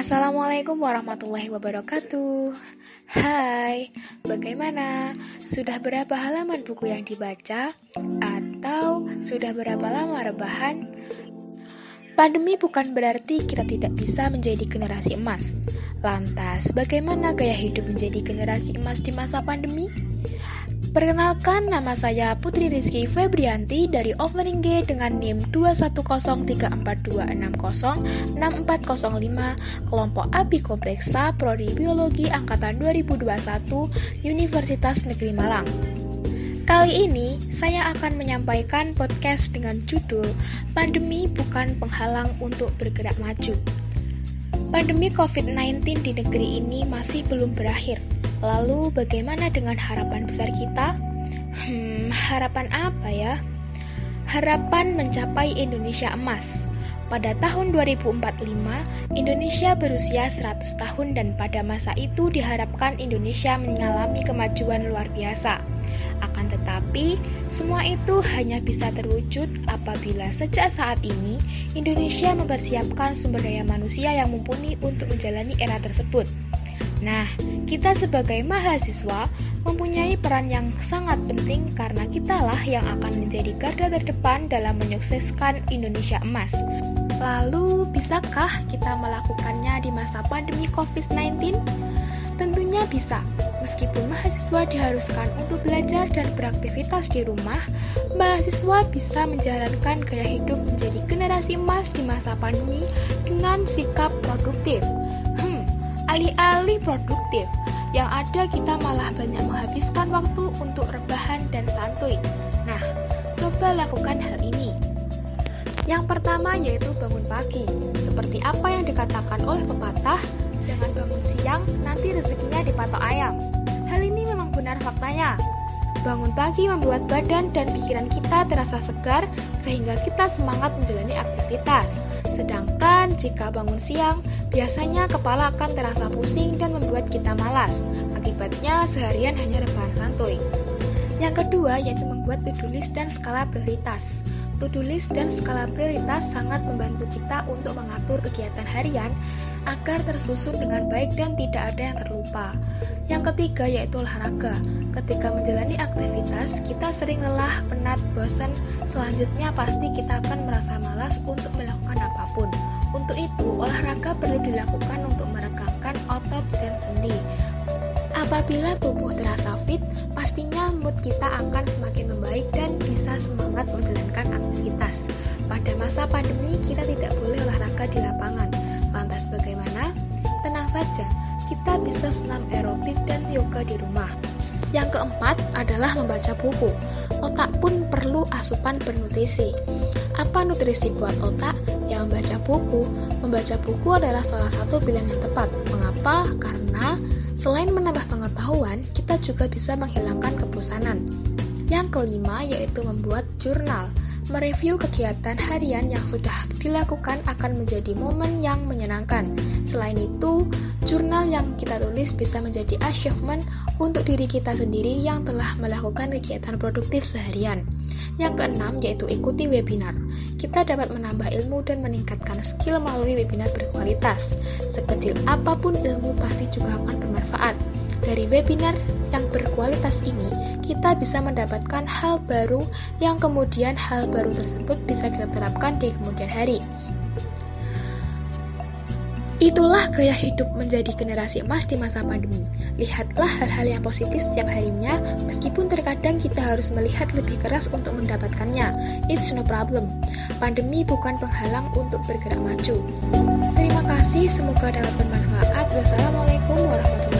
Assalamualaikum warahmatullahi wabarakatuh. Hai, bagaimana? Sudah berapa halaman buku yang dibaca? Atau sudah berapa lama rebahan? Pandemi bukan berarti kita tidak bisa menjadi generasi emas. Lantas, bagaimana gaya hidup menjadi generasi emas di masa pandemi? Perkenalkan, nama saya Putri Rizky Febrianti dari Offering G dengan NIM 2103426064405 kelompok ABI Kompleksa Prodi Biologi Angkatan 2021 Universitas Negeri Malang. Kali ini saya akan menyampaikan podcast dengan judul Pandemi bukan penghalang untuk bergerak maju. Pandemi COVID-19 di negeri ini masih belum berakhir Lalu bagaimana dengan harapan besar kita? Hmm, harapan apa ya? Harapan mencapai Indonesia emas. Pada tahun 2045, Indonesia berusia 100 tahun dan pada masa itu diharapkan Indonesia mengalami kemajuan luar biasa. Akan tetapi, semua itu hanya bisa terwujud apabila sejak saat ini Indonesia mempersiapkan sumber daya manusia yang mumpuni untuk menjalani era tersebut. Nah, kita sebagai mahasiswa mempunyai peran yang sangat penting karena kitalah yang akan menjadi garda terdepan dalam menyukseskan Indonesia emas. Lalu, bisakah kita melakukannya di masa pandemi COVID-19? Tentunya bisa. Meskipun mahasiswa diharuskan untuk belajar dan beraktivitas di rumah, mahasiswa bisa menjalankan gaya hidup menjadi generasi emas di masa pandemi dengan sikap produktif alih-alih produktif. Yang ada kita malah banyak menghabiskan waktu untuk rebahan dan santuy. Nah, coba lakukan hal ini. Yang pertama yaitu bangun pagi. Seperti apa yang dikatakan oleh pepatah, jangan bangun siang, nanti rezekinya dipatok ayam. Hal ini memang benar faktanya. Bangun pagi membuat badan dan pikiran kita terasa segar sehingga kita semangat menjalani aktivitas. Sedangkan jika bangun siang, biasanya kepala akan terasa pusing dan membuat kita malas. Akibatnya seharian hanya rebahan santuy. Yang kedua yaitu membuat to-do list dan skala prioritas. To-do list dan skala prioritas sangat membantu kita untuk mengatur kegiatan harian agar tersusun dengan baik dan tidak ada yang terlupa. Yang ketiga yaitu olahraga. Ketika menjalani aktivitas, kita sering lelah, penat, bosan. Selanjutnya pasti kita akan merasa malas untuk melakukan apa pun. Untuk itu, olahraga perlu dilakukan untuk meregangkan otot dan sendi. Apabila tubuh terasa fit, pastinya mood kita akan semakin membaik dan bisa semangat menjalankan aktivitas. Pada masa pandemi, kita tidak boleh olahraga di lapangan. Lantas bagaimana? Tenang saja, kita bisa senam aerobik dan yoga di rumah. Yang keempat adalah membaca buku. Otak pun perlu asupan bernutrisi. Apa nutrisi buat otak? Yang membaca buku. Membaca buku adalah salah satu pilihan yang tepat. Mengapa? Karena selain menambah pengetahuan, kita juga bisa menghilangkan kebosanan. Yang kelima yaitu membuat jurnal. Mereview kegiatan harian yang sudah dilakukan akan menjadi momen yang menyenangkan. Selain itu, jurnal yang kita tulis bisa menjadi achievement untuk diri kita sendiri yang telah melakukan kegiatan produktif seharian. Yang keenam yaitu ikuti webinar. Kita dapat menambah ilmu dan meningkatkan skill melalui webinar berkualitas. Sekecil apa pun ilmu pasti juga akan bermanfaat. Dari webinar yang berkualitas ini, kita bisa mendapatkan hal baru yang kemudian hal baru tersebut bisa kita terapkan di kemudian hari. Itulah gaya hidup menjadi generasi emas di masa pandemi. Lihatlah hal-hal yang positif setiap harinya, meskipun terkadang kita harus melihat lebih keras untuk mendapatkannya. It's no problem. Pandemi bukan penghalang untuk bergerak maju. Terima kasih, semoga dapat bermanfaat. Wassalamualaikum warahmatullahi wabarakatuh.